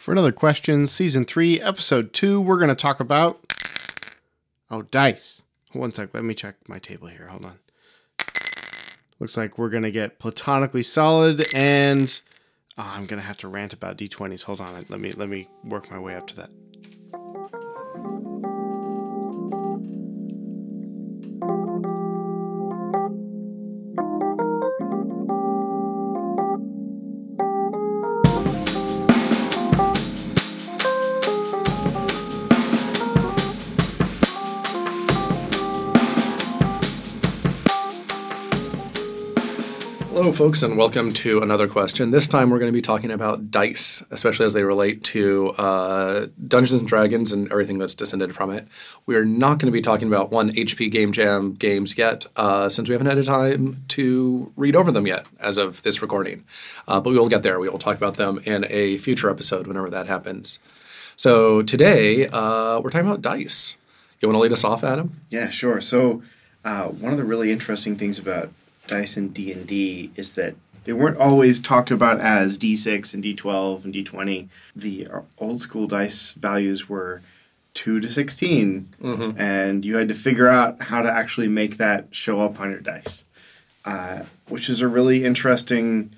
for another question, season three, episode two. We're going to talk about oh dice. One sec, let me check my table here. Hold on. Looks like we're going to get platonically solid, and oh, I'm going to have to rant about d20s. Hold on, let me let me work my way up to that. Folks, and welcome to another question. This time we're going to be talking about dice, especially as they relate to uh, Dungeons and Dragons and everything that's descended from it. We are not going to be talking about one HP Game Jam games yet, uh, since we haven't had a time to read over them yet as of this recording. Uh, but we will get there. We will talk about them in a future episode whenever that happens. So today uh, we're talking about dice. You want to lead us off, Adam? Yeah, sure. So uh, one of the really interesting things about dice in D and D is that they weren't always talked about as D6 and D12 and D20. The old school dice values were two to 16, and you had to figure out how to actually make that show up on your dice, uh, which is a really interesting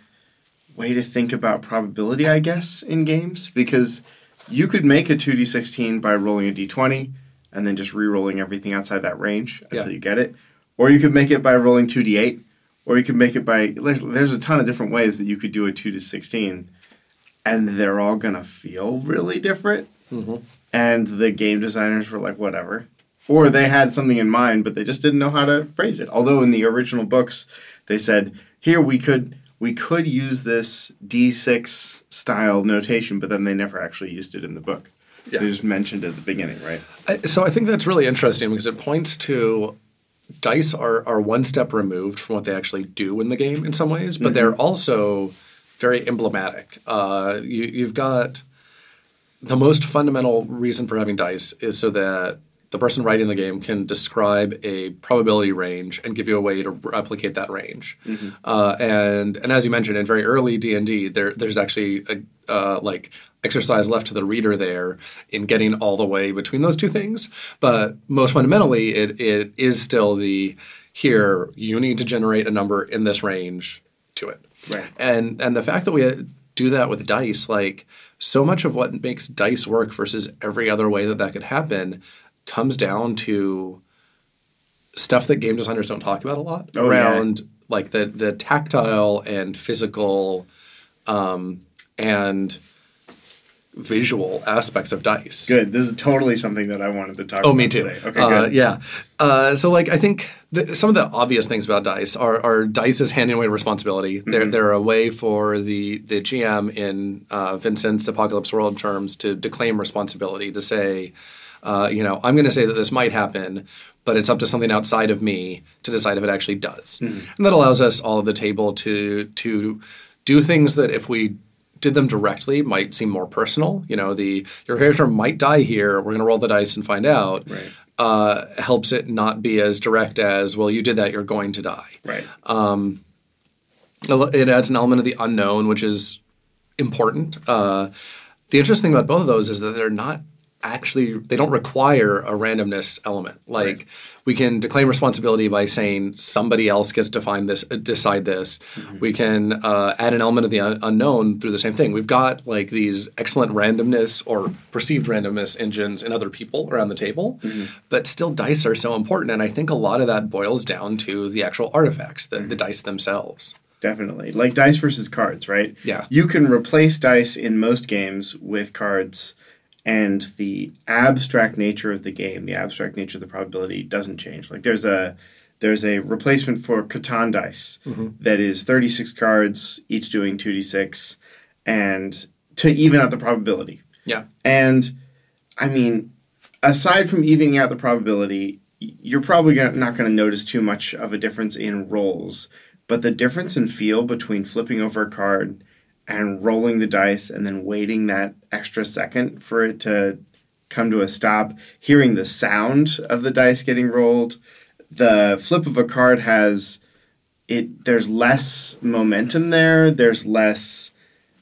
way to think about probability, I guess, in games because you could make a 2d16 by rolling a d20 and then just re-rolling everything outside that range until Yeah. you get it. Or you could make it by rolling 2d8, or you could make it by there's, there's a ton of different ways that you could do a 2 to 16 and they're all going to feel really different. Mm-hmm. And the game designers were like whatever. Or they had something in mind but they just didn't know how to phrase it. Although in the original books they said here we could we could use this D6 style notation, but then they never actually used it in the book. Yeah. They just mentioned it at the beginning, right? I- So I think that's really interesting because it points to dice are, are one step removed from what they actually do in the game in some ways, but they're also very emblematic. Uh, you, you've got the most fundamental reason for having dice is so that the person writing the game can describe a probability range and give you a way to replicate that range. Uh, and and as you mentioned, in very early D and D, there there's actually a uh, like exercise left to the reader there in getting all the way between those two things. But most fundamentally, it it is still the here you need to generate a number in this range to it. Right. And and the fact that we do that with dice, like so much of what makes dice work versus every other way that that could happen, comes down to stuff that game designers don't talk about a lot Oh, yeah. around like the the tactile and physical um, and visual aspects of dice. Good. This is totally something that I wanted to talk Oh, about. me too. Today. Okay, Uh, good. yeah. Uh, so, like, I think th- some of the obvious things about dice are, are dice is handing away responsibility. They're, Mm-hmm. they're a way for the the GM in uh, Vincent's Apocalypse World terms to declaim responsibility to say, uh, you know, I'm going to say that this might happen, but it's up to something outside of me to decide if it actually does. Mm-hmm. And that allows us all at the table to to do things that if we did them directly might seem more personal. You know, the your character might die here. We're going to roll the dice and find out. Right. Uh, helps it not be as direct as well. You did that. You're going to die. Right. It adds an element of the unknown, which is important. Uh, the interesting thing about both of those is that they're not actually they don't require a randomness element. Like we can declaim responsibility by saying somebody else gets to find this, uh, decide this. We can uh, add an element of the un- unknown through the same thing. We've got like these excellent randomness or perceived randomness engines in other people around the table, but still dice are so important. And I think a lot of that boils down to the actual artifacts, the, the dice themselves. Definitely. Like dice versus cards, right? Yeah. You can replace dice in most games with cards, and the abstract nature of the game, the abstract nature of the probability doesn't change. Like there's a there's a replacement for Catan dice mm-hmm. that is 36 cards, each doing 2d6, and to even out the probability. Yeah. And I mean, aside from evening out the probability, you're probably not going to notice too much of a difference in rolls. But the difference in feel between flipping over a card and rolling the dice and then waiting that extra second for it to come to a stop, hearing the sound of the dice getting rolled, the flip of a card has it there's less momentum there, there's less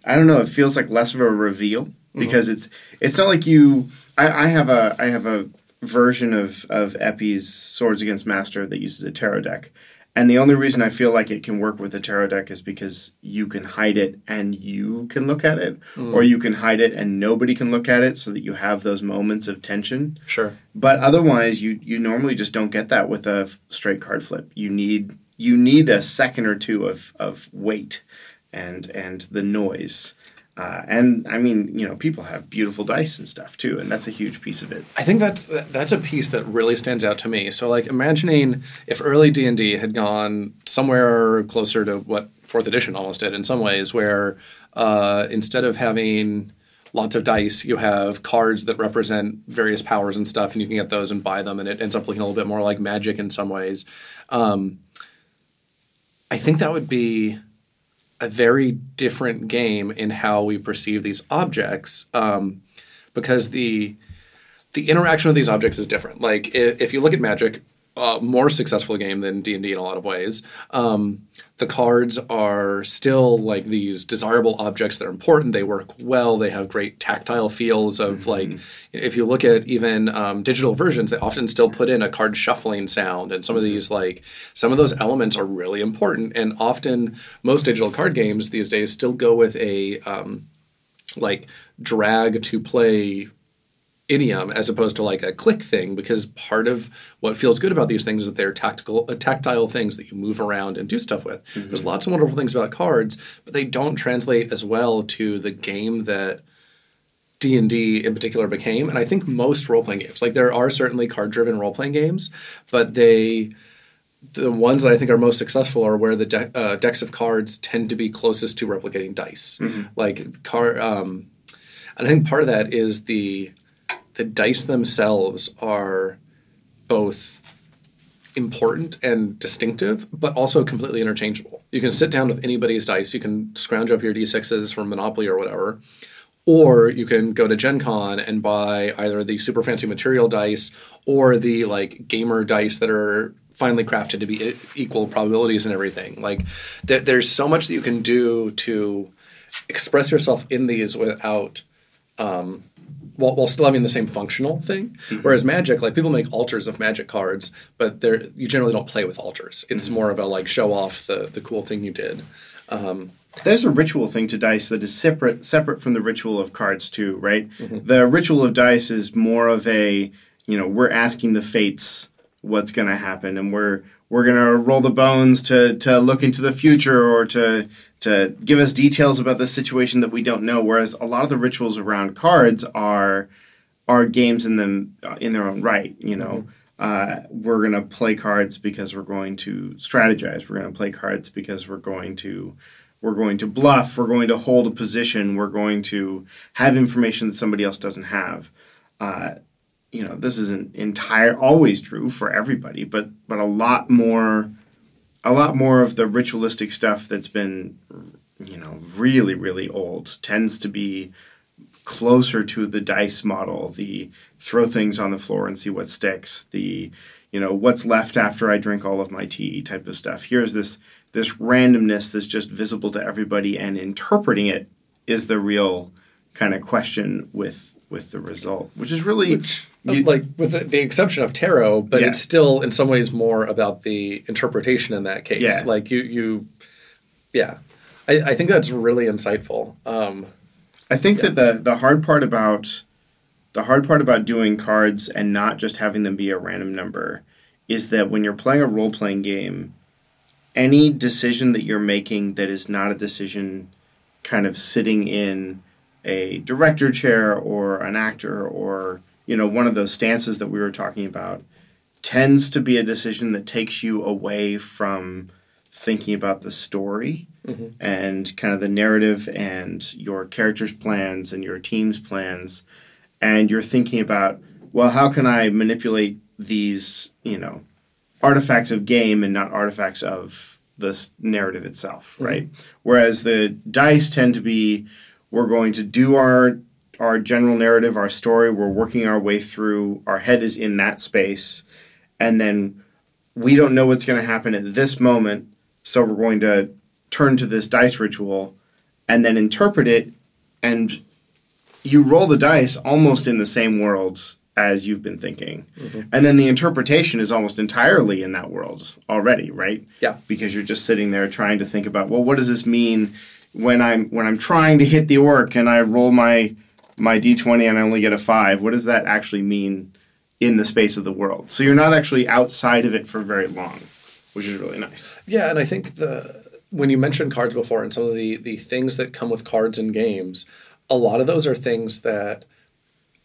I don't know, it feels like less of a reveal mm-hmm. because it's it's not like you. I, I have a I have a version of of Epi's Swords Against Master that uses a tarot deck, and the only reason I feel like it can work with a tarot deck is because you can hide it and you can look at it, hmm. or you can hide it and nobody can look at it, so that you have those moments of tension. Sure. But otherwise, you you normally just don't get that with a straight card flip. You need you need a second or two of of weight, and and the noise. Uh, and I mean, you know, people have beautiful dice and stuff too, and that's a huge piece of it. I think that's that's a piece that really stands out to me. So like imagining if early D and D had gone somewhere closer to what fourth edition almost did in some ways, where uh, instead of having lots of dice, you have cards that represent various powers and stuff, and you can get those and buy them, and it ends up looking a little bit more like magic in some ways. Um, I think that would be a very different game in how we perceive these objects um, because the the interaction of these objects is different. Like if, if you look at Magic, a more successful game than D and D in a lot of ways. Um, the cards are still like these desirable objects that are important. They work well. They have great tactile feels of like. If you look at even um, digital versions, they often still put in a card shuffling sound, and some of these like some of those elements are really important. And often, most digital card games these days still go with a um, like drag to play idiom as opposed to like a click thing because part of what feels good about these things is that they're tactical uh, tactile things that you move around and do stuff with. There's lots of wonderful things about cards but they don't translate as well to the game that d&d in particular became and i think most role-playing games. Like there are certainly card-driven role-playing games but they the ones that I think are most successful are where the de- uh, decks of cards tend to be closest to replicating dice. Like car, um, and I think part of that is the the dice themselves are both important and distinctive, but also completely interchangeable. You can sit down with anybody's dice. You can scrounge up your d6s from Monopoly or whatever. Or you can go to Gen Con and buy either the super fancy material dice or the like gamer dice that are finely crafted to be equal probabilities and everything. Like there, there's so much that you can do to express yourself in these without um, while, while still having the same functional thing. Mm-hmm. Whereas Magic, like people make altars of Magic cards, but they're you generally don't play with altars. It's mm-hmm. more of a like show off the the cool thing you did. Um, There's a ritual thing to dice that is separate separate from the ritual of cards too, right? Mm-hmm. The ritual of dice is more of a you know we're asking the fates what's going to happen, and we're we're going to roll the bones to to look into the future or to to give us details about the situation that we don't know. Whereas a lot of the rituals around cards are are games in them uh, in their own right. You know, uh, we're gonna play cards because we're going to strategize. We're gonna play cards because we're going to we're going to bluff. We're going to hold a position. We're going to have information that somebody else doesn't have. Uh, you know, this isn't entire always true for everybody, but but a lot more a lot more of the ritualistic stuff that's been you know really really old tends to be closer to the dice model the throw things on the floor and see what sticks the you know what's left after i drink all of my tea type of stuff. Here's this this randomness that's just visible to everybody and interpreting it is the real kind of question with with the result which is really you- like with the, the exception of tarot, but Yeah. it's still in some ways more about the interpretation in that case. Yeah. Like you, you, yeah. I, I think that's really insightful. Um, I think that the the hard part about the hard part about doing cards and not just having them be a random number is that when you're playing a role playing game, any decision that you're making that is not a decision kind of sitting in a director chair or an actor or you know one of those stances that we were talking about tends to be a decision that takes you away from thinking about the story mm-hmm. and kind of the narrative and your characters' plans and your team's plans. And you're thinking about, well, how can I manipulate these, you know, artifacts of game and not artifacts of this narrative itself, mm-hmm. right? Whereas the dice tend to be, we're going to do our our general narrative, our story, we're working our way through, our head is in that space, and then we don't know what's going to happen at this moment, so we're going to turn to this dice ritual and then interpret it and you roll the dice almost in the same worlds as you've been thinking. Mm-hmm. And then the interpretation is almost entirely in that world already, right? Yeah. Because you're just sitting there trying to think about, well, what does this mean when I'm when I'm trying to hit the orc and I roll my my d20 and I only get a 5? What does that actually mean in the space of the world? So you're not actually outside of it for very long, which is really nice. Yeah, and I think the when you mentioned cards before and some of the the things that come with cards in games, a lot of those are things that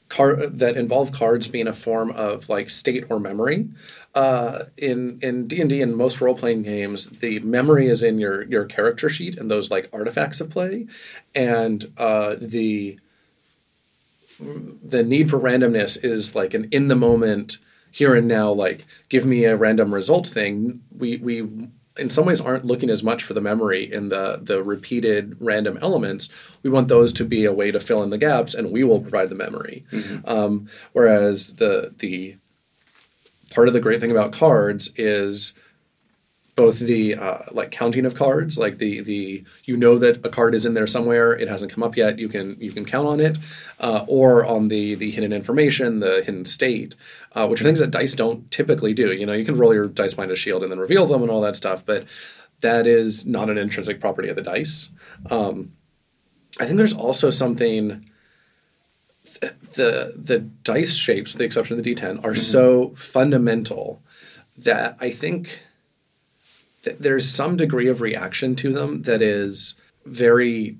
car that involve cards being a form of like state or memory. Uh, in in D and D and most role playing games, the memory is in your your character sheet and those like artifacts of play, and uh, the the need for randomness is like an in the moment here and now like give me a random result thing we we in some ways aren't looking as much for the memory in the the repeated random elements. We want those to be a way to fill in the gaps and we will provide the memory. Um, whereas the the part of the great thing about cards is both the uh, like counting of cards, like the the you know that a card is in there somewhere, it hasn't come up yet, you can you can count on it, uh, or on the the hidden information, the hidden state, uh, which are things that dice don't typically do. You know, you can roll your dice behind a shield and then reveal them and all that stuff, but that is not an intrinsic property of the dice. Um, I think there's also something. th- The the dice shapes, the exception of the D10, are so fundamental that I think th- there's some degree of reaction to them that is very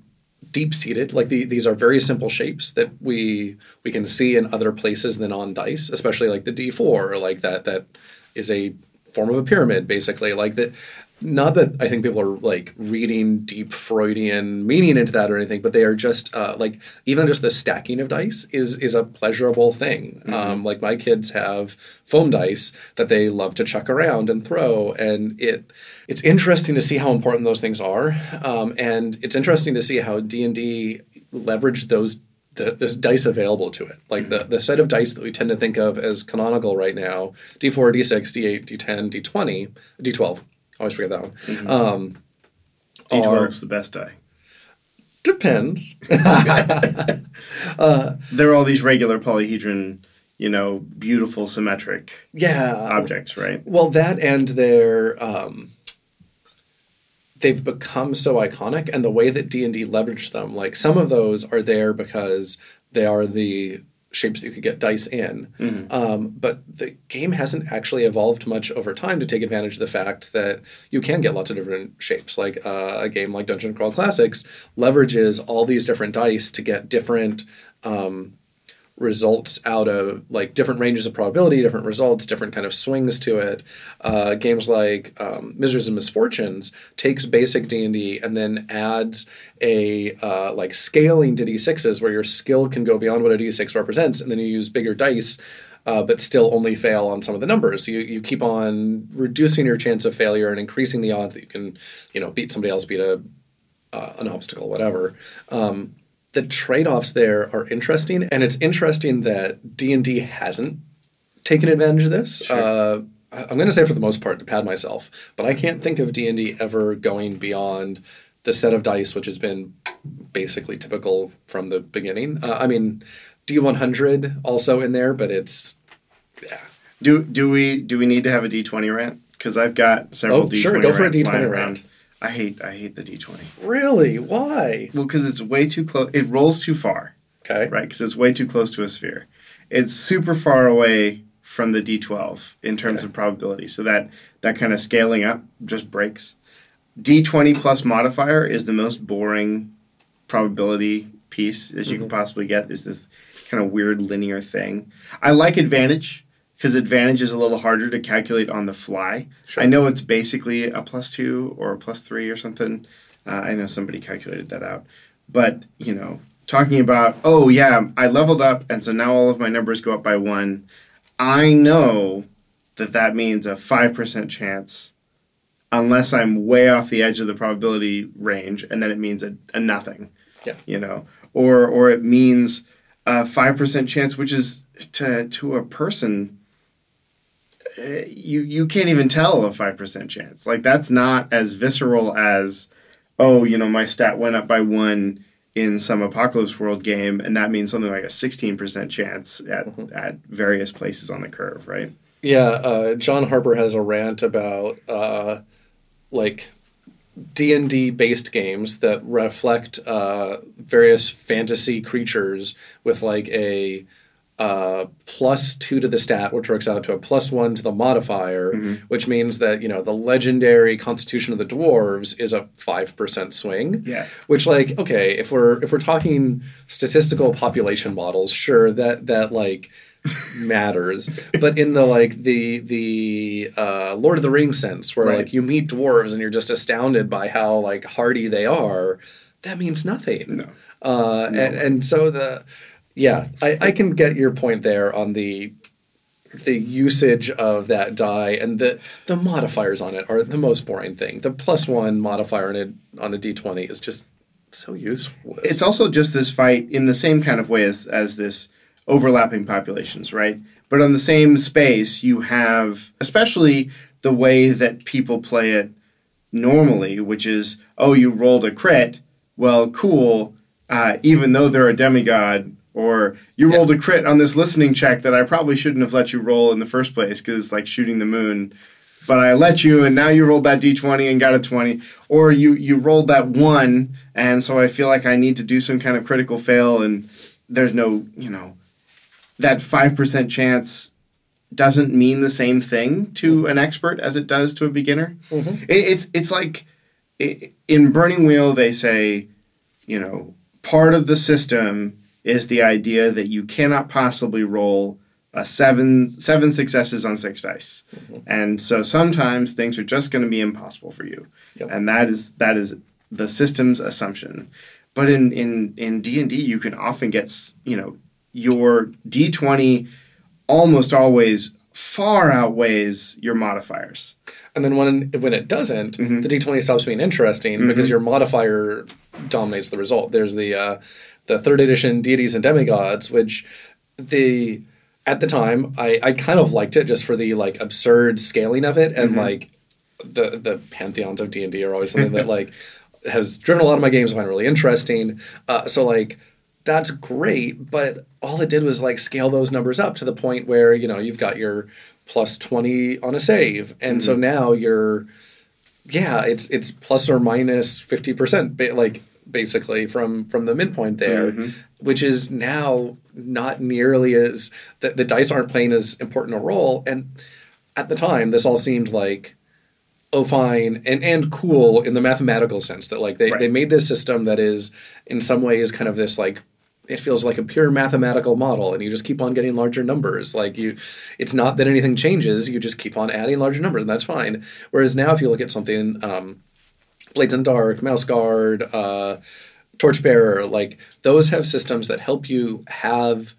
deep seated. Like the, these are very simple shapes that we we can see in other places than on dice, especially like the D4 or like that that is a form of a pyramid basically. Like that not that I think people are like reading deep Freudian meaning into that or anything, but they are just uh, like even just the stacking of dice is is a pleasurable thing. Um, like my kids have foam dice that they love to chuck around and throw, and it it's interesting to see how important those things are, um, and it's interesting to see how D and D leverage those. The, this dice available to it, like the, the set of dice that we tend to think of as canonical right now, D4, D6, D8, D10, D20, D12, always forget that one. Um, D12 are- is the best die. depends. There are all these regular polyhedron, you know, beautiful symmetric Yeah. objects, right? Well, that and their um, they've become so iconic, and the way that D and D leveraged them, like some of those are there because they are the shapes that you could get dice in. Um, but the game hasn't actually evolved much over time to take advantage of the fact that you can get lots of different shapes. Like uh, a game like Dungeon Crawl Classics leverages all these different dice to get different um, results out of like different ranges of probability, different results, different kind of swings to it. Uh, games like um, Miseries and Misfortunes takes basic D and D and then adds a uh, like scaling to d6s where your skill can go beyond what a d6 represents, and then you use bigger dice. Uh, but still only fail on some of the numbers. So you, you keep on reducing your chance of failure and increasing the odds that you can, you know, beat somebody else, beat a uh, an obstacle, whatever. Um, the trade-offs there are interesting, and it's interesting that D and D hasn't taken advantage of this. Uh, I- I'm going to say for the most part to pad myself, but I can't think of D and D ever going beyond the set of dice, which has been basically typical from the beginning. Uh, I mean, D100 also in there, but it's yeah. Do do we do we need to have a D twenty rant? Because I've got several Oh, D sure, twenty go for a rants D20 lying rant. I hate I hate the D twenty. really why Well, because it's way too close. It rolls too far, okay. right? Because it's way too close to a sphere. It's super far away from the D twelve in terms Okay. of probability. So that that kind of scaling up just breaks. D twenty plus modifier is the most boring probability piece as you can mm-hmm. possibly get. Is this kind of weird linear thing? I like advantage because advantage is a little harder to calculate on the fly. Sure. I know it's basically a plus two or a plus three or something. Uh, I know somebody calculated that out. But, you know, talking about, oh, yeah, I leveled up, and so now all of my numbers go up by one. I know that that means a 5% chance, unless I'm way off the edge of the probability range, and then it means a, a nothing. Yeah. You know, or, or it means a 5% chance, which is to, to a person you you can't even tell a five percent chance. Like that's not as visceral as, oh, you know, my stat went up by one, in some apocalypse world game, and that means something like a sixteen percent chance at at various places on the curve, right? Yeah, uh, John Harper has a rant about uh, like D and D based games that reflect uh, various fantasy creatures with like a uh, plus two to the stat, which works out to a plus one to the modifier, which means that you know the legendary Constitution of the Dwarves is a five percent swing. Yeah. Which like okay, if we're if we're talking statistical population models, sure that that like matters. But in the like the the uh, Lord of the Rings sense, where Right. like you meet dwarves and you're just astounded by how like hardy they are, that means nothing. No. Uh, and, and so the yeah, I, I can get your point there on the the usage of that die and the the modifiers on it are the most boring thing. The plus one modifier on a on a D twenty is just so useless. It's also just this fight in the same kind of way as, as this overlapping populations, right? But on the same space, you have, especially the way that people play it normally, which is, oh, you rolled a crit. Well, cool. Uh, even though they're a demigod, or you rolled a crit on this listening check that I probably shouldn't have let you roll in the first place because it's like shooting the moon. But I let you, and now you rolled that d20 and got a 20. Or you you rolled that one, and so I feel like I need to do some kind of critical fail, and there's no, you know, that 5% chance doesn't mean the same thing to mm-hmm. an expert as it does to a beginner. Mm-hmm. It, it's it's like i in Burning Wheel they say, you know, part of the system is the idea that you cannot possibly roll a seven seven successes on six dice, and so sometimes things are just going to be impossible for you, Yep. and that is that is the system's assumption. But in in in D and D, you can often get you know your D twenty almost always far outweighs your modifiers. And then when when it doesn't, Mm-hmm. the D twenty stops being interesting because your modifier dominates the result. There's the uh, the third edition deities and demigods, which the at the time I, I kind of liked it just for the like absurd scaling of it and Mm-hmm. like the the pantheons of D and D are always something that like has driven a lot of my games. I find really interesting. Uh, so like that's great, but all it did was like scale those numbers up to the point where you know you've got your plus twenty on a save, and so now you're yeah, it's it's plus or minus fifty percent, like basically from from the midpoint there, which is now not nearly as the, the dice aren't playing as important a role. And at the time, this all seemed like oh fine and and cool in the mathematical sense that like they Right. they made this system that is in some ways kind of this like it feels like a pure mathematical model and you just keep on getting larger numbers like you it's not that anything changes you just keep on adding larger numbers and that's fine whereas now if you look at something um, blades in the dark mouse guard uh, torchbearer like those have systems that help you have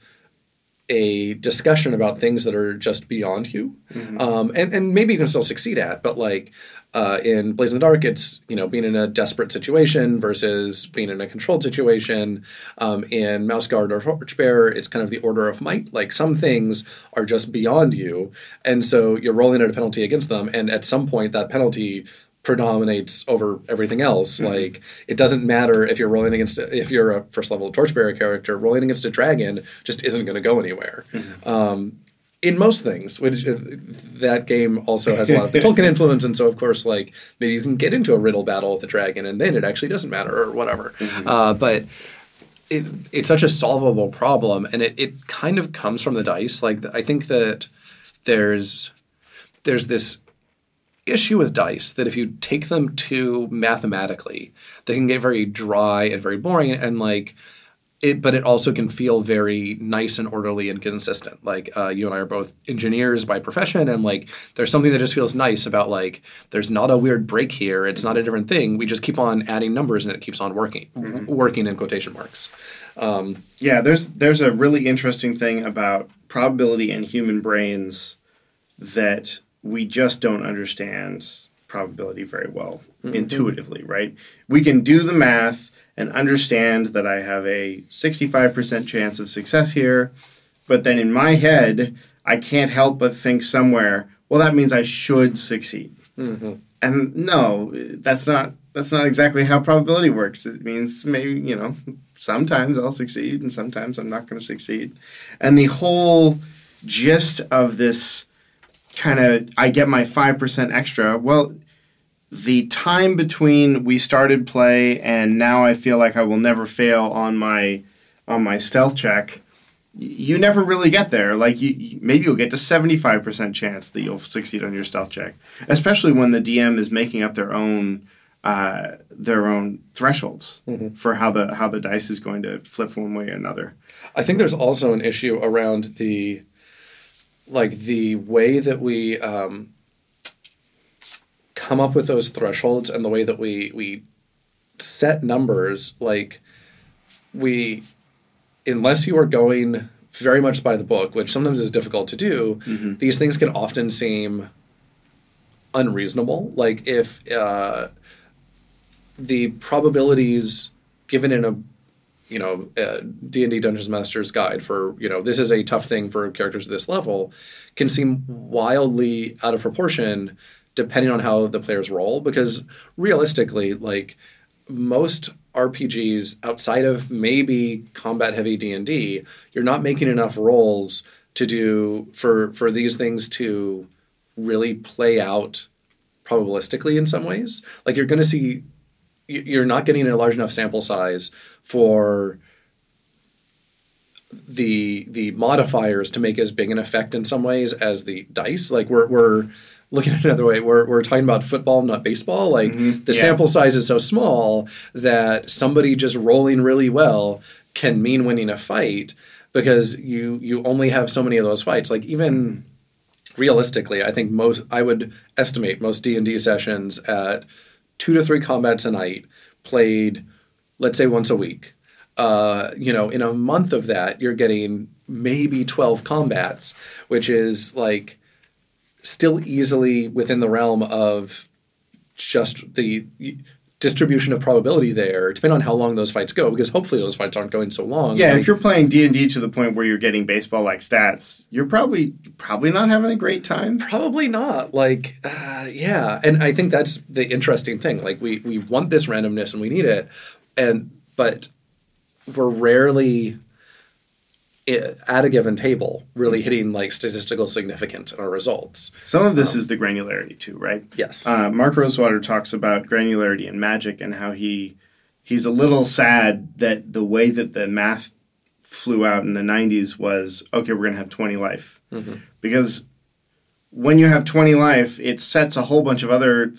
a discussion about things that are just beyond you, um, and and maybe you can still succeed at, but like uh, in Blades in the Dark, it's you know being in a desperate situation versus being in a controlled situation. Um, in Mouse Guard or Torchbearer, it's kind of the order of might. Like some things are just beyond you, and so you're rolling at a penalty against them, and at some point that penalty predominates over everything else. Like it doesn't matter if you're rolling against if you're a first level torchbearer character, rolling against a dragon just isn't going to go anywhere. Um, in most things, which uh, that game also has a lot of the Tolkien influence, and so of course, like maybe you can get into a riddle battle with a dragon, and then it actually doesn't matter or whatever. Uh, but it, it's such a solvable problem, and it, it kind of comes from the dice. Like I think that there's there's this issue with dice that if you take them too mathematically, they can get very dry and very boring and like it but it also can feel very nice and orderly and consistent. Like uh, you and I are both engineers by profession and like there's something that just feels nice about like there's not a weird break here, it's not a different thing. We just keep on adding numbers and it keeps on working working in quotation marks. Yeah, there's there's a really interesting thing about probability and human brains that we just don't understand probability very well mm-hmm. intuitively, right? We can do the math and understand that I have a 65% chance of success here, but then in my head, I can't help but think somewhere, well that means I should succeed. Mm-hmm. And no, that's not that's not exactly how probability works. It means maybe, you know, sometimes I'll succeed and sometimes I'm not going to succeed. And the whole gist of this kind of I get my 5% extra. Well, the time between we started play and now I feel like I will never fail on my on my stealth check you never really get there. Like you, maybe you'll get to seventy five percent chance that you'll succeed on your stealth check, especially when the DM is making up their own uh, their own thresholds mm-hmm. for how the how the dice is going to flip one way or another. I think there's also an issue around the like the way that we um, come up with those thresholds and the way that we we set numbers like we unless you are going very much by the book, which sometimes is difficult to do, mm-hmm. these things can often seem unreasonable. Like if uh, the probabilities given in a you know uh, D and D Dungeons Master's guide for you know this is a tough thing for characters at this level can seem wildly out of proportion depending on how the players roll because realistically like most RPGs outside of maybe combat heavy D&D, you're not making enough rolls to do for for these things to really play out probabilistically in some ways. Like you're going to see you're not getting a large enough sample size for the the modifiers to make as big an effect in some ways as the dice. Like we're we're looking at another way, we're, we're talking about football, not baseball. Like mm-hmm. the yeah. sample size is so small that somebody just rolling really well can mean winning a fight because you you only have so many of those fights. Like even realistically, I think most I would estimate most D and D sessions at two to three combats a night, played, let's say once a week. Uh, you know, in a month of that, you're getting maybe twelve combats, which is like still easily within the realm of just the distribution of probability there, depending on how long those fights go, because hopefully those fights aren't going so long. Yeah, like, if you're playing D and D to the point where you're getting baseball like stats, you're probably probably not having a great time. Probably not. Like, uh, yeah, and I think that's the interesting thing. Like, we we want this randomness and we need it, and but we're rarely at a given table really hitting like statistical significance in our results. Some of this um, is the granularity too, right? Yes. Uh, Mark Rosewater talks about granularity and magic and how he he's a little sad that the way that the math flew out in the 90s was okay, we're going to have 20 life. Mm-hmm. Because when you have 20 life, it sets a whole bunch of other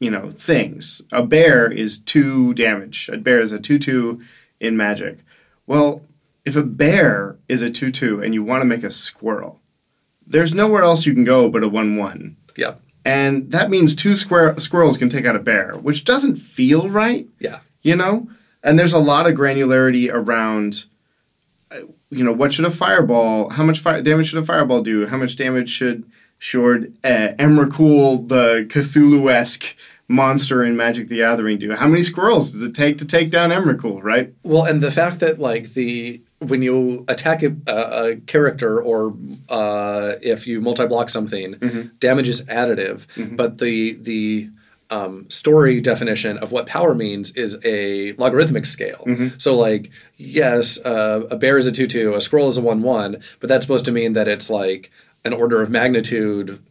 you know things. A bear is 2 damage. A bear is a 2/2 in magic. Well, if a bear is a 2 2 and you want to make a squirrel, there's nowhere else you can go but a 1 1. Yeah. And that means two square, squirrels can take out a bear, which doesn't feel right. Yeah. You know? And there's a lot of granularity around, you know, what should a fireball, how much damage should a fireball do? How much damage should, should uh, Emrakul, the Cthulhu esque monster in Magic the Gathering do? How many squirrels does it take to take down Emrakul, right? Well, and the fact that, like, the when you attack a, a character or uh, if you multi-block something, mm-hmm. damage is additive. Mm-hmm. But the the um, story definition of what power means is a logarithmic scale. Mm-hmm. So, like, yes, uh, a bear is a two-two, a scroll is a one-one, but that's supposed to mean that it's like an order of magnitude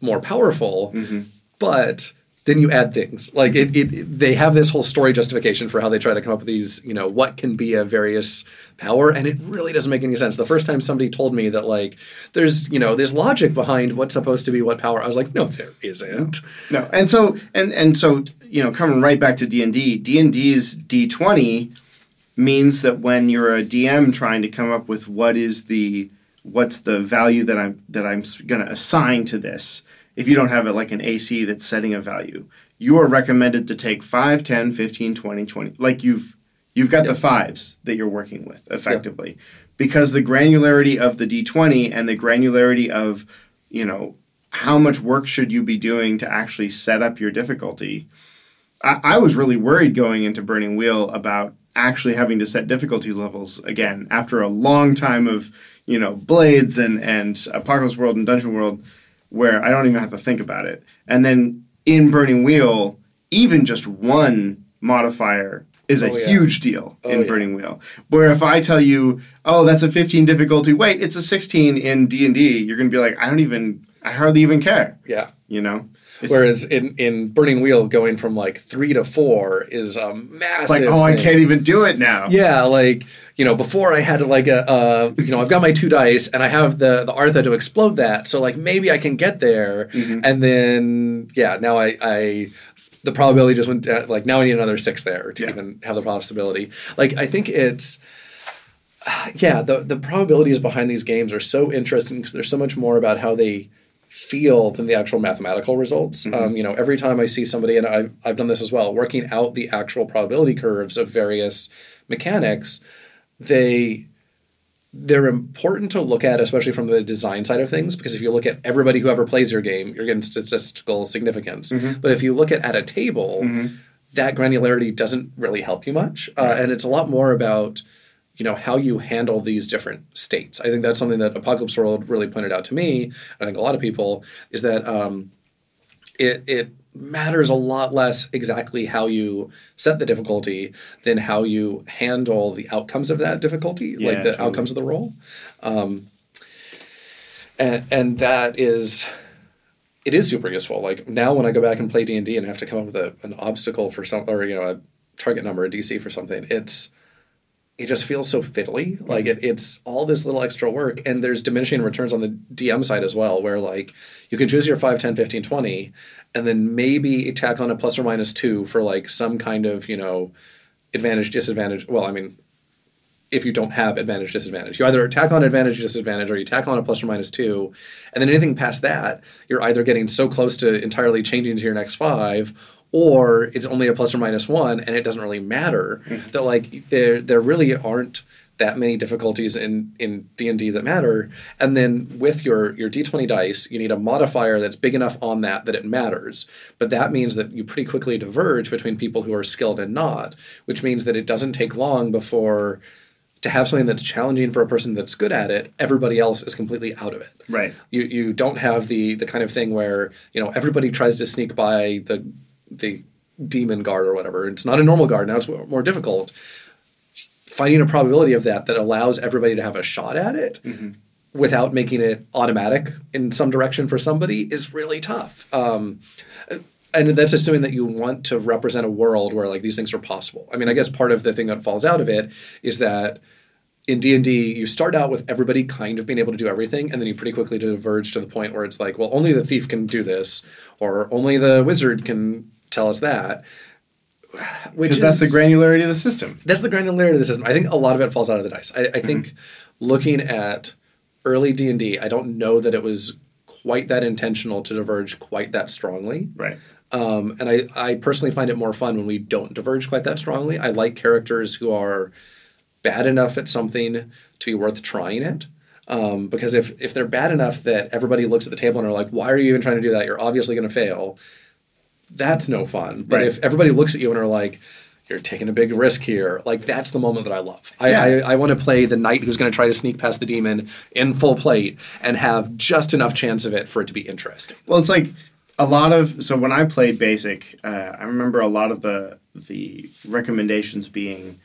more powerful. Mm-hmm. But then you add things like it, it, they have this whole story justification for how they try to come up with these you know what can be a various power and it really doesn't make any sense the first time somebody told me that like there's you know there's logic behind what's supposed to be what power i was like no there isn't no, and so and and so you know coming right back to d&d d&d's d20 means that when you're a dm trying to come up with what is the what's the value that i'm that i'm going to assign to this if you don't have it like an AC that's setting a value. You are recommended to take 5, 10, 15, 20, 20. Like you've you've got yep. the fives that you're working with effectively. Yep. Because the granularity of the D20 and the granularity of, you know, how much work should you be doing to actually set up your difficulty? I, I was really worried going into Burning Wheel about actually having to set difficulty levels again after a long time of, you know, Blades and, and Apocalypse World and Dungeon World where I don't even have to think about it. And then in Burning Wheel, even just one modifier is a Oh, yeah. huge deal in yeah. Burning Wheel. Where if I tell you, oh, that's a 15 difficulty, wait, it's a 16 in D and D, you're gonna be like, I don't even, I hardly even care. Yeah. You know. It's, Whereas in, in Burning Wheel, going from like three to four is a massive. it's like, oh, I thing. can't even do it now. Yeah, like you know, before I had like a, uh, you know, I've got my two dice and I have the the Artha to explode that, so like maybe I can get there, Mm-hmm. and then yeah, now I I the probability just went uh, like now I need another six there to Yeah. even have the possibility. Like I think it's. Yeah, the the probabilities behind these games are so interesting because there's so much more about how they feel than the actual mathematical results. Um, you know, every time I see somebody, and I've, I've done this as well, working out the actual probability curves of various mechanics, they they're important to look at, especially from the design side of things, because if you look at everybody who ever plays your game, you're getting statistical significance. But if you look at at a table, that granularity doesn't really help you much, uh, and it's a lot more about you know how you handle these different states. I think that's something that Apocalypse World really pointed out to me. I think a lot of people is that um, it it matters a lot less exactly how you set the difficulty than how you handle the outcomes of that difficulty, Yeah, like the totally. outcomes of the roll. Um, and and that is it is super useful. Like now when I go back and play D and D and have to come up with a, an obstacle for some or you know a target number, a DC for something, it's it just feels so fiddly. Like mm-hmm. it, it's all this little extra work and there's diminishing returns on the DM side as well, where like you can choose your 5, 10, 15, 20, and then maybe tack on a plus or minus two for like some kind of, you know, advantage, disadvantage. Well, I mean, if you don't have advantage, disadvantage. You either tack on advantage, disadvantage, or you tack on a plus or minus two, and then anything past that, you're either getting so close to entirely changing to your next five, or it's only a plus or minus one, and it doesn't really matter. Mm-hmm. That like there there really aren't that many difficulties in in D and D that matter. And then with your your D twenty dice, you need a modifier that's big enough on that that it matters. But that means that you pretty quickly diverge between people who are skilled and not, which means that it doesn't take long before to have something that's challenging for a person that's good at it, everybody else is completely out of it. Right. You you don't have the the kind of thing where you know everybody tries to sneak by the the demon guard or whatever. It's not a normal guard now; it's more difficult. Finding a probability of that that allows everybody to have a shot at it without making it automatic in some direction for somebody is really tough. Um, and that's assuming that you want to represent a world where like these things are possible. I mean, I guess part of the thing that falls out of it is that in D&D you start out with everybody kind of being able to do everything and then you pretty quickly diverge to the point where it's like, well, only the thief can do this or only the wizard can tell us that. Which Because that's the granularity of the system. that's the granularity of the system. I think a lot of it falls out of the dice. I, I think looking at early D and I don't know that it was quite that intentional to diverge quite that strongly. Right. Um, and I, I personally find it more fun when we don't diverge quite that strongly. I like characters who are bad enough at something to be worth trying it. Um, because if, if they're bad enough that everybody looks at the table and are like, why are you even trying to do that? You're obviously going to fail. That's no fun. But Right. if everybody looks at you and are like, you're taking a big risk here, like that's the moment that I love. I, Yeah. I, I want to play the knight who's going to try to sneak past the demon in full plate and have just enough chance of it for it to be interesting. Well, it's like a lot of so when I played Basic, uh, I remember a lot of the the recommendations being,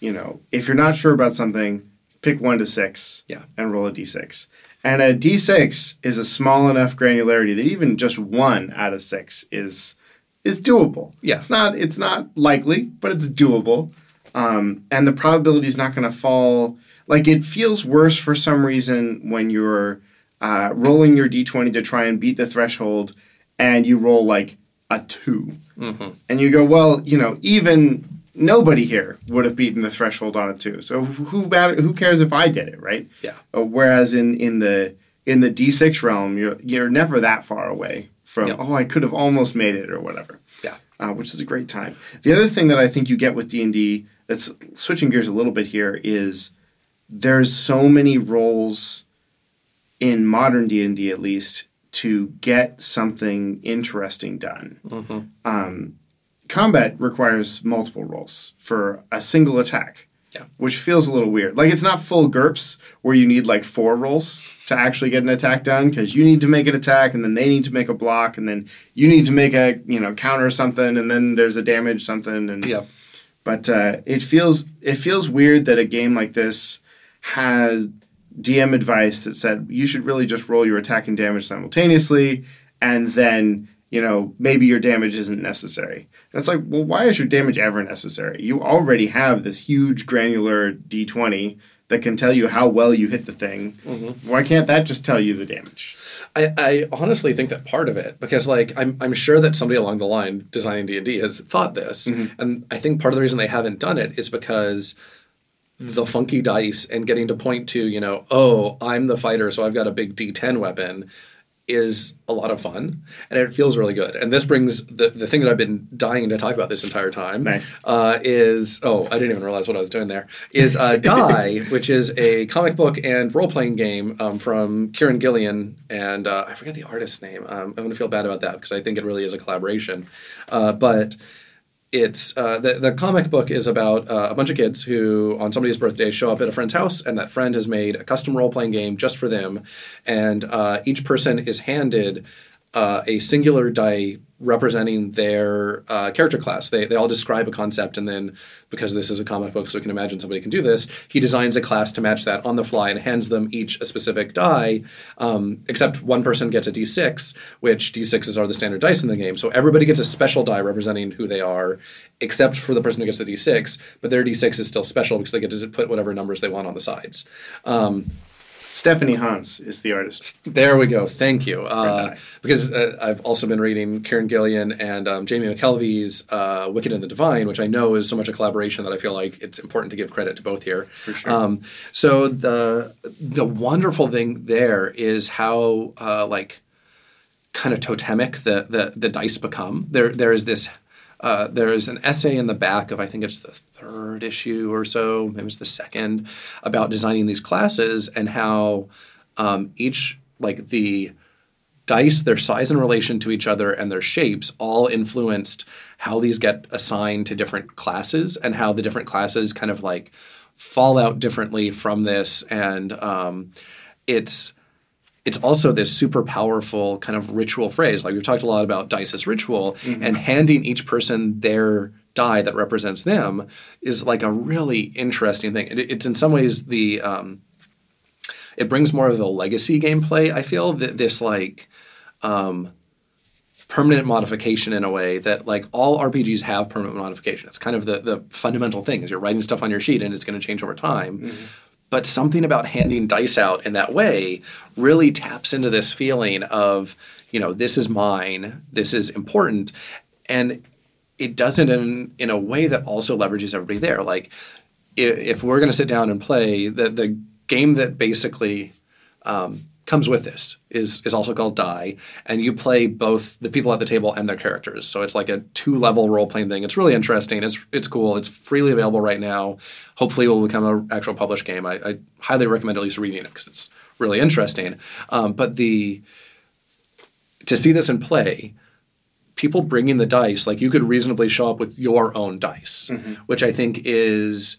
you know, if you're not sure about something, pick one to six, Yeah. and roll a d6. And a d6 is a small enough granularity that even just one out of six is is doable. Yeah. it's not it's not likely, but it's doable. Um, and the probability is not going to fall. Like it feels worse for some reason when you're uh, rolling your d20 to try and beat the threshold, and you roll like a 2 and you go, well, you know, even nobody here would have beaten the threshold on a two. So who matter? Who cares if I did it, right? Yeah. Uh, whereas in in the in the d6 realm, you're you're never that far away from. Yeah. Oh, I could have almost made it or whatever Yeah. uh, which is a great time. The other thing that I think you get with D and D that's switching gears a little bit here is there's so many roles in modern D and D at least to get something interesting done. Um, combat requires multiple rolls for a single attack. Yeah. Which feels a little weird. Like it's not full GURPS where you need like four rolls to actually get an attack done because you need to make an attack and then they need to make a block and then you need to make a you know counter something and then there's a damage something and Yeah. But uh, it feels it feels weird that a game like this has DM advice that said you should really just roll your attack and damage simultaneously, and then you know maybe your damage isn't necessary. It's like, well, why is your damage ever necessary? You already have this huge granular d20 that can tell you how well you hit the thing. Mm-hmm. Why can't that just tell you the damage? I, I honestly think that part of it because like I'm, I'm sure that somebody along the line designing D&D has thought this mm-hmm. and I think part of the reason they haven't done it is because the funky dice and getting to point to you know oh I'm the fighter so I've got a big D10 weapon is a lot of fun and it feels really good. And this brings the, the thing that I've been dying to talk about this entire time Nice. uh, is oh I didn't even realize what I was doing there is uh, Die which is a comic book and role playing game um, from Kieron Gillen and uh, I forget the artist's name. Um, I'm going to feel bad about that because I think it really is a collaboration. Uh, but it's uh, the, the comic book is about uh, a bunch of kids who on somebody's birthday show up at a friend's house and that friend has made a custom role-playing game just for them. And uh, each person is handed uh, a singular die representing their uh, character class. They, they all describe a concept and then because this is a comic book so we can imagine somebody can do this he designs a class to match that on the fly and hands them each a specific die um, except one person gets a d6 which d6s are the standard dice in the game. So everybody gets a special die representing who they are except for the person who gets the d6 but their d6 is still special because they get to put whatever numbers they want on the sides. Um, Stephanie Hans is the artist. there we go. Thank you. Uh, because uh, I've also been reading Kieron Gillen and um, Jamie McKelvie's uh, Wicked and the Divine, which I know is so much a collaboration that I feel like it's important to give credit to both here. For sure. Um, so the the wonderful thing there is how uh, like kind of totemic the, the the dice become. There there is this. Uh, there is an essay in the back of I think it's the third issue or so, maybe it's the second, about designing these classes and how um, each like the dice, their size in relation to each other, and their shapes all influenced how these get assigned to different classes and how the different classes kind of like fall out differently from this. And um, it's it's also this super powerful kind of ritual phrase. Like we've talked a lot about dice as ritual, and handing each person their die that represents them is like a really interesting thing. It, it's in some ways the um, it brings more of the legacy gameplay. I feel that this like um, permanent modification in a way that like all RPGs have permanent modification. It's kind of the the fundamental thing is you're writing stuff on your sheet and it's going to change over time. But something about handing dice out in that way really taps into this feeling of you know this is mine, this is important, and it does it in in a way that also leverages everybody there. Like if, if we're going to sit down and play the the game that basically um, comes with this is is also called Die, and you play both the people at the table and their characters. So it's like a two level role playing thing. It's really interesting. It's it's cool. It's freely available right now. Hopefully, it will become an actual published game. I, I highly recommend at least reading it because it's really interesting. Um, but the to see this in play, people bringing the dice, like you could reasonably show up with your own dice, which I think is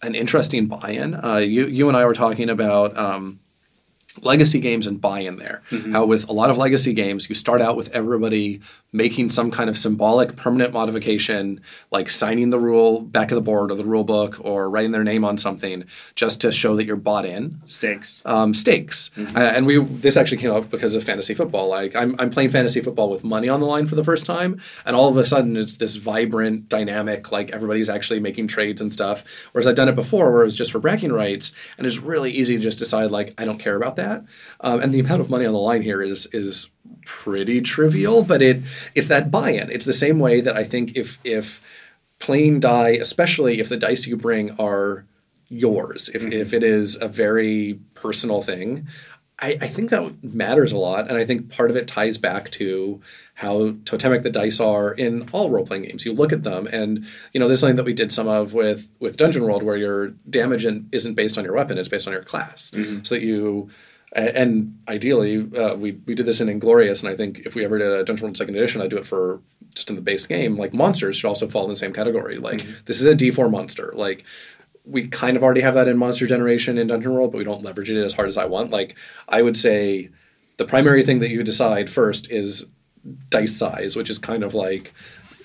an interesting buy-in. Uh, you you and I were talking about um, legacy games and buy-in there. How with a lot of legacy games, you start out with everybody making some kind of symbolic permanent modification, like signing the rule back of the board or the rule book or writing their name on something, just to show that you're bought in Stakes. um, stakes. Uh, and we this actually came up because of fantasy football. Like I'm, I'm playing fantasy football with money on the line for the first time, and all of a sudden it's this vibrant, dynamic. Like everybody's actually making trades and stuff. Whereas I've done it before, where it was just for bragging rights, and it's really easy to just decide like I don't care about that. Um, and the amount of money on the line here is is pretty trivial, but it it's that buy-in. It's the same way that I think if if playing die, especially if the dice you bring are yours, if, if it is a very personal thing, I, I think that matters a lot. And I think part of it ties back to how totemic the dice are in all role playing games. You look at them, and you know, this is something that we did some of with with Dungeon World, where your damage isn't based on your weapon; it's based on your class. So that you and ideally, uh, we we did this in Inglorious, and I think if we ever did a Dungeon World Second Edition, I'd do it for just in the base game. Like monsters should also fall in the same category. Like this is a D four monster. Like we kind of already have that in Monster Generation in Dungeon World, but we don't leverage it as hard as I want. Like I would say, the primary thing that you decide first is dice size, which is kind of like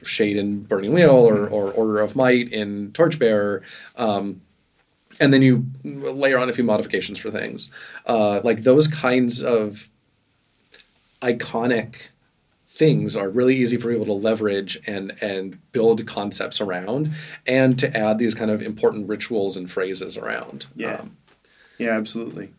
Shade in Burning Wheel or, or Order of Might in Torchbearer. Um, and then you layer on a few modifications for things. Uh, like those kinds of iconic things are really easy for people to leverage and and build concepts around and to add these kind of important rituals and phrases around. Yeah. Um, Yeah, absolutely.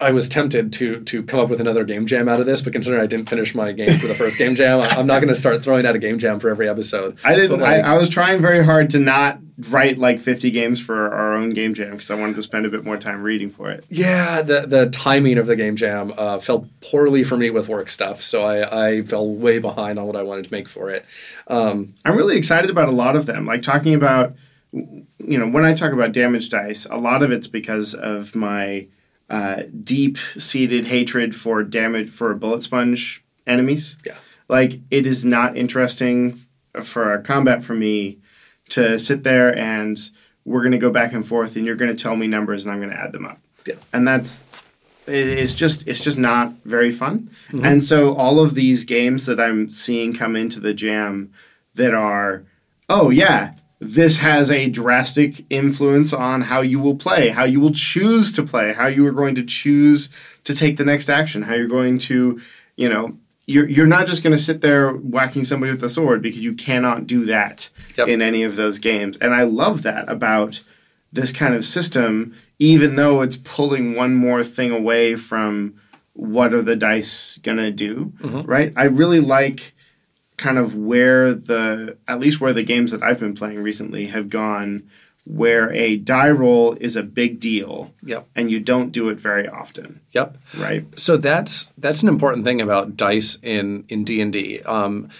I was tempted to to come up with another game jam out of this, but considering I didn't finish my game for the first game jam, I- I'm not going to start throwing out a game jam for every episode. I didn't. Like, I, I was trying very hard to not write like 50 games for our own game jam because I wanted to spend a bit more time reading for it. yeah, the the timing of the game jam uh, fell poorly for me with work stuff, so I, I fell way behind on what I wanted to make for it. Um, I'm really excited about a lot of them. Like talking about, you know, when I talk about damage dice, a lot of it's because of my uh, deep seated hatred for damage for bullet sponge enemies. Yeah. Like it is not interesting for a combat for me to sit there and we're going to go back and forth and you're going to tell me numbers and I'm going to add them up. Yeah. And that's it's just it's just not very fun. Mm-hmm. And so all of these games that I'm seeing come into the jam that are oh yeah, this has a drastic influence on how you will play, how you will choose to play, how you are going to choose to take the next action, how you're going to, you know, you're, you're not just going to sit there whacking somebody with a sword because you cannot do that Yep. in any of those games. And I love that about this kind of system, even though it's pulling one more thing away from what are the dice going to do, mm-hmm. right? I really like kind of where the at least where the games that I've been playing recently have gone where a die roll is a big deal yep. and you don't do it very often, Yep. right? So that's that's an important thing about dice in in D and D. Um,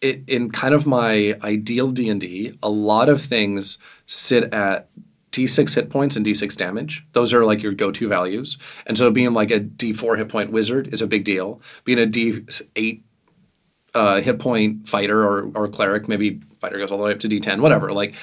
it, in kind of my ideal D and D, a lot of things sit at D6 hit points and D6 damage. Those are like your go-to values. And so being like a D4 hit point wizard is a big deal. Being a D8 uh, hit point fighter or, or cleric, maybe fighter goes all the way up to D10, whatever. Like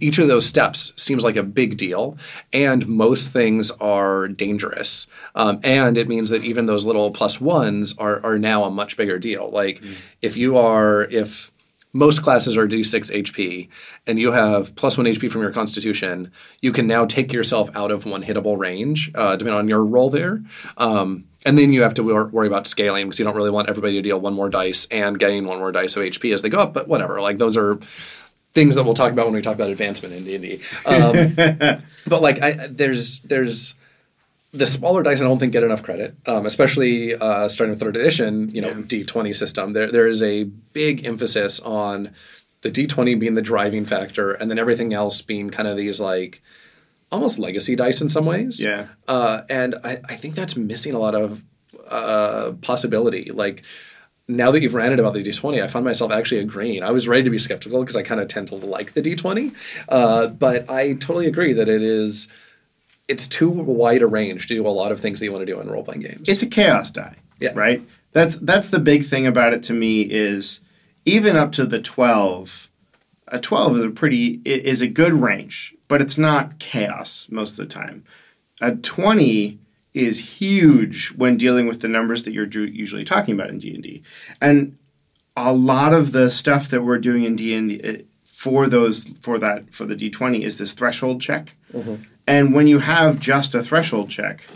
each of those steps seems like a big deal, and most things are dangerous. Um, and it means that even those little plus ones are, are now a much bigger deal. Like if you are, if most classes are D6 HP, and you have plus one HP from your constitution, you can now take yourself out of one hittable range, uh, depending on your role there. Um, and then you have to wor- worry about scaling because you don't really want everybody to deal one more dice and gain one more dice of HP as they go up. But whatever, like those are things that we'll talk about when we talk about advancement in D and D. Um, But like, I, there's there's the smaller dice I don't think get enough credit, um, especially uh, starting with third edition. You know, D twenty system. There there is a big emphasis on the D twenty being the driving factor, and then everything else being kind of these like almost legacy dice in some ways. Yeah. Uh, and I, I think that's missing a lot of uh, possibility. Like now that you've ranted about the D20, I found myself actually agreeing. I was ready to be skeptical because I kind of tend to like the D20, uh, but I totally agree that it is. It's too wide a range to do a lot of things that you want to do in role playing games. It's a chaos die. Yeah. Right? That's that's the big thing about it to me is even up to the 12 a 12 is a pretty is a good range, but it's not chaos most of the time. A 20 is huge when dealing with the numbers that you're usually talking about in D&D. And a lot of the stuff that we're doing in D&D uh, for those for that for the D20 is this threshold check. And when you have just a threshold check,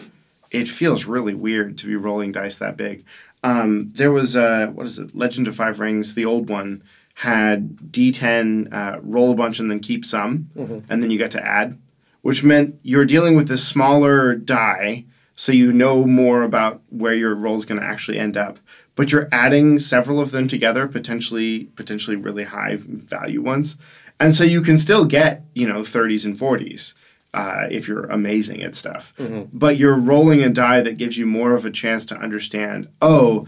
it feels really weird to be rolling dice that big. Um, there was uh, what is it? Legend of Five Rings, the old one had D10 uh, roll a bunch and then keep some, and then you got to add, which meant you're dealing with this smaller die, so you know more about where your roll is going to actually end up. But you're adding several of them together, potentially potentially really high value ones, and so you can still get you know 30s and 40s uh, if you're amazing at stuff. But you're rolling a die that gives you more of a chance to understand. Oh,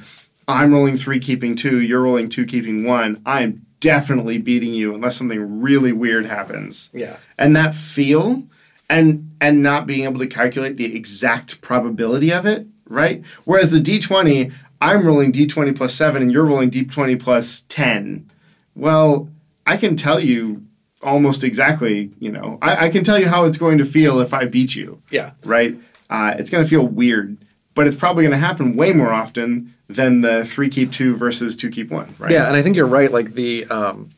I'm rolling three, keeping two. You're rolling two, keeping one. I'm definitely beating you unless something really weird happens. Yeah. And that feel and and not being able to calculate the exact probability of it, right? Whereas the D20, I'm rolling D20 plus seven and you're rolling D20 plus 10. Well, I can tell you almost exactly, you know, I, I can tell you how it's going to feel if I beat you Yeah. right? Uh, it's going to feel weird, but it's probably going to happen way more often than the three keep two versus two keep one, right? Yeah, and I think you're right. Like the um,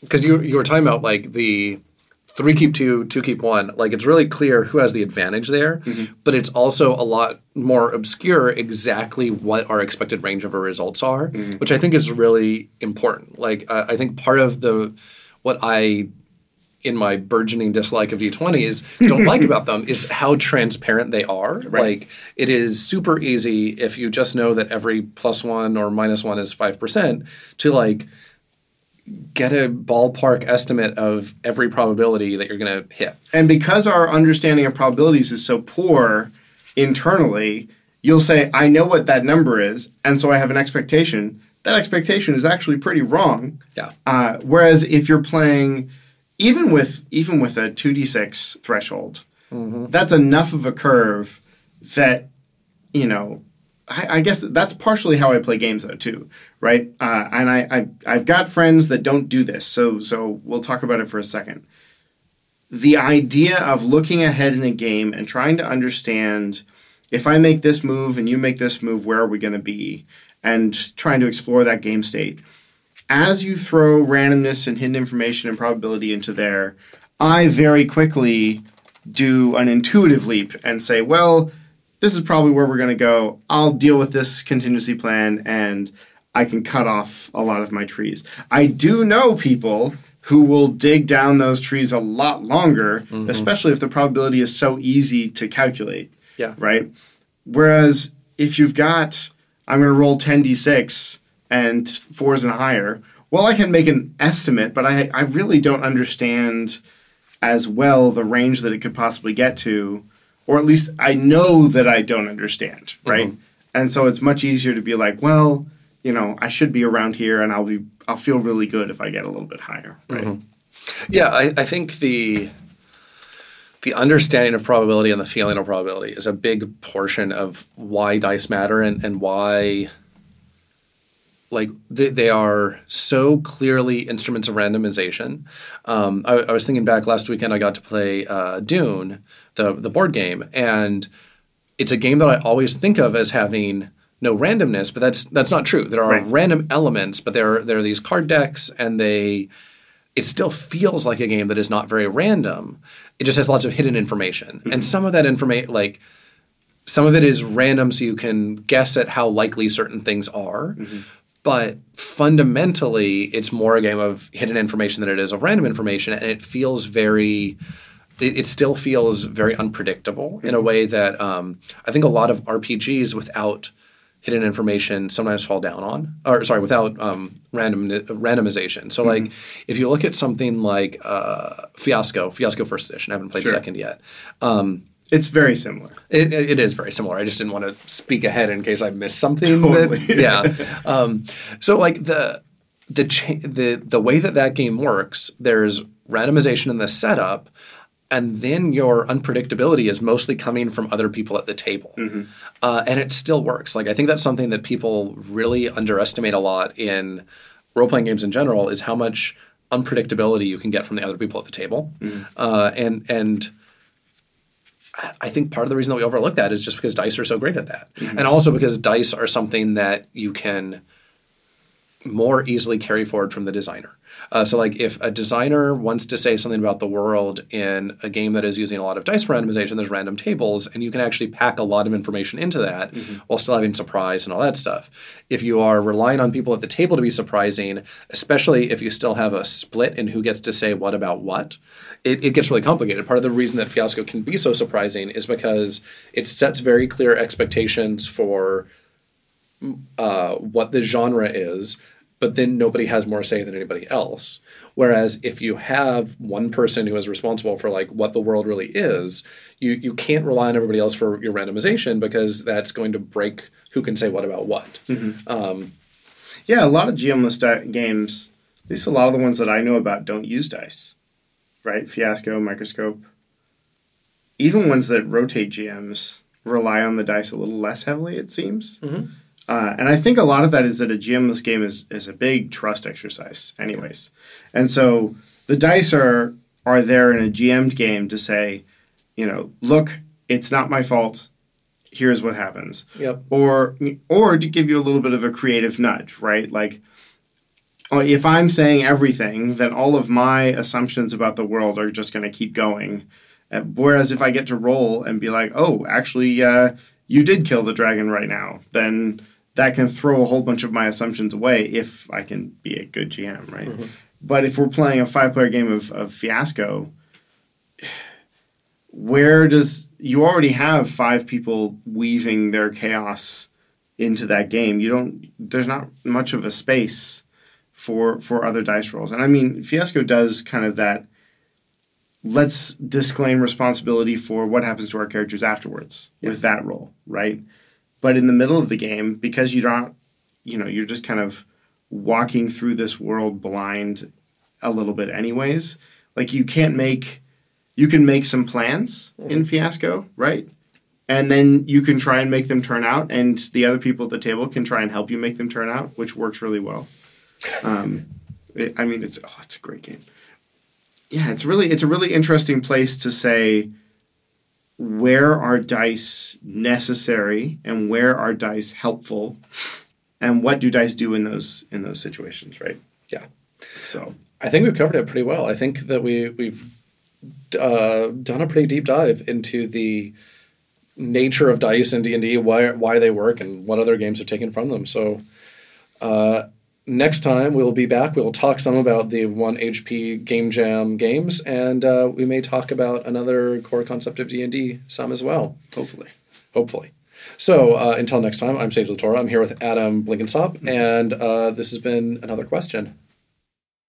because you you were talking about like the three keep two, two keep one. Like it's really clear who has the advantage there, mm-hmm. but it's also a lot more obscure exactly what our expected range of our results are, mm-hmm. which I think is really important. Like I I think part of the what I in my burgeoning dislike of D20s don't like about them is how transparent they are. Like it is super easy if you just know that every plus one or minus one is 5% to like get a ballpark estimate of every probability that you're going to hit. And because our understanding of probabilities is so poor internally, you'll say, I know what that number is, and so I have an expectation. That expectation is actually pretty wrong. Yeah. Uh, whereas if you're playing, even with even with a two d six threshold, that's enough of a curve that you know. I, I guess that's partially how I play games though too, right? Uh, and I, I I've got friends that don't do this, so so we'll talk about it for a second. The idea of looking ahead in a game and trying to understand if I make this move and you make this move, where are we going to be? And trying to explore that game state as you throw randomness and hidden information and probability into there, I very quickly do an intuitive leap and say, well, this is probably where we're going to go. I'll deal with this contingency plan and I can cut off a lot of my trees. I do know people who will dig down those trees a lot longer, mm-hmm. especially if the probability is so easy to calculate. Yeah. Right? Whereas if you've got, I'm going to roll 10d6 and fours and higher, well, I can make an estimate, but I, I really don't understand as well the range that it could possibly get to, or at least I know that I don't understand, mm-hmm. right? And so it's much easier to be like, well, you know, I should be around here, and I'll be, I'll feel really good if I get a little bit higher, right? Mm-hmm. Yeah, I, I think the the understanding of probability and the feeling of probability is a big portion of why dice matter and, and why like they, they are so clearly instruments of randomization. Um, I, I was thinking back last weekend, I got to play uh, Dune, the the board game, and it's a game that I always think of as having no randomness, but that's that's not true. There are Right. random elements, but there are, there are these card decks, and they it still feels like a game that is not very random. It just has lots of hidden information, and mm-hmm. some of that information, like some of it is random, so you can guess at how likely certain things are. Mm-hmm. But fundamentally, it's more a game of hidden information than it is of random information, and it feels very. It, it still feels very unpredictable in a mm-hmm. way that um, I think a lot of RPGs without hidden information sometimes fall down on, or sorry, without um, random randomization. So, like, if you look at something like uh, Fiasco, Fiasco First Edition, I haven't played Sure. Second yet. Um, It's very similar. it, it it is very similar. I just didn't want to speak ahead in case I missed something. Totally. That, yeah. Um, so like the the cha- the the way that that game works, there's randomization in the setup, and then your unpredictability is mostly coming from other people at the table, uh, and it still works. Like I think that's something that people really underestimate a lot in role playing games in general is how much unpredictability you can get from the other people at the table, uh, and and. I think part of the reason that we overlook that is just because dice are so great at that. And also because dice are something that you can more easily carry forward from the designer. Uh, so, like, if a designer wants to say something about the world in a game that is using a lot of dice for randomization, there's random tables, and you can actually pack a lot of information into that while still having surprise and all that stuff. If you are relying on people at the table to be surprising, especially if you still have a split in who gets to say what about what, it, it gets really complicated. Part of the reason that Fiasco can be so surprising is because it sets very clear expectations for uh, what the genre is, but then nobody has more say than anybody else. Whereas if you have one person who is responsible for like what the world really is, you you can't rely on everybody else for your randomization because that's going to break who can say what about what. Mm-hmm. Um, Yeah, a lot of GMless di- uh, games, at least a lot of the ones that I know about, don't use dice, right? Fiasco, Microscope. Even ones that rotate GMs rely on the dice a little less heavily, it seems. Mm-hmm. Uh, and I think a lot of that is that a GMless game is, is a big trust exercise, anyways. And so the dice are are there in a GM'd game to say, you know, look, it's not my fault. here's what happens. Yep. Or or to give you a little bit of a creative nudge, right? Like uh, if I'm saying everything, then all of my assumptions about the world are just going to keep going. Uh, whereas if I get to roll and be like, oh, actually, uh, you did kill the dragon right now, then that can throw a whole bunch of my assumptions away if I can be a good GM, right? Mm-hmm. But if we're playing a five player game of, of Fiasco, where does you already have five people weaving their chaos into that game? You don't, there's not much of a space for for other dice rolls. And I mean, Fiasco does kind of that. Let's disclaim responsibility for what happens to our characters afterwards with that roll, right? But in the middle of the game, because you don't, you know, you're just kind of walking through this world blind a little bit, anyways. Like you can't make, you can make some plans in Fiasco, right? And then you can try and make them turn out, and the other people at the table can try and help you make them turn out, which works really well. Um, it, I mean, it's oh, it's a great game. Yeah, it's really it's a really interesting place to say where are dice necessary and where are dice helpful, and what do dice do in those in those situations, right? Yeah. So I think we've covered it pretty well. I think that we we've uh, done a pretty deep dive into the nature of dice and D and D, why why they work, and what other games have taken from them. So uh, next time we'll be back. We'll talk some about the one HP Game Jam games, and uh, we may talk about another core concept of D and D some as well. hopefully. Hopefully. So uh, until next time, I'm Sage LaTorra. I'm here with Adam Blinkinsop, and uh, this has been another question.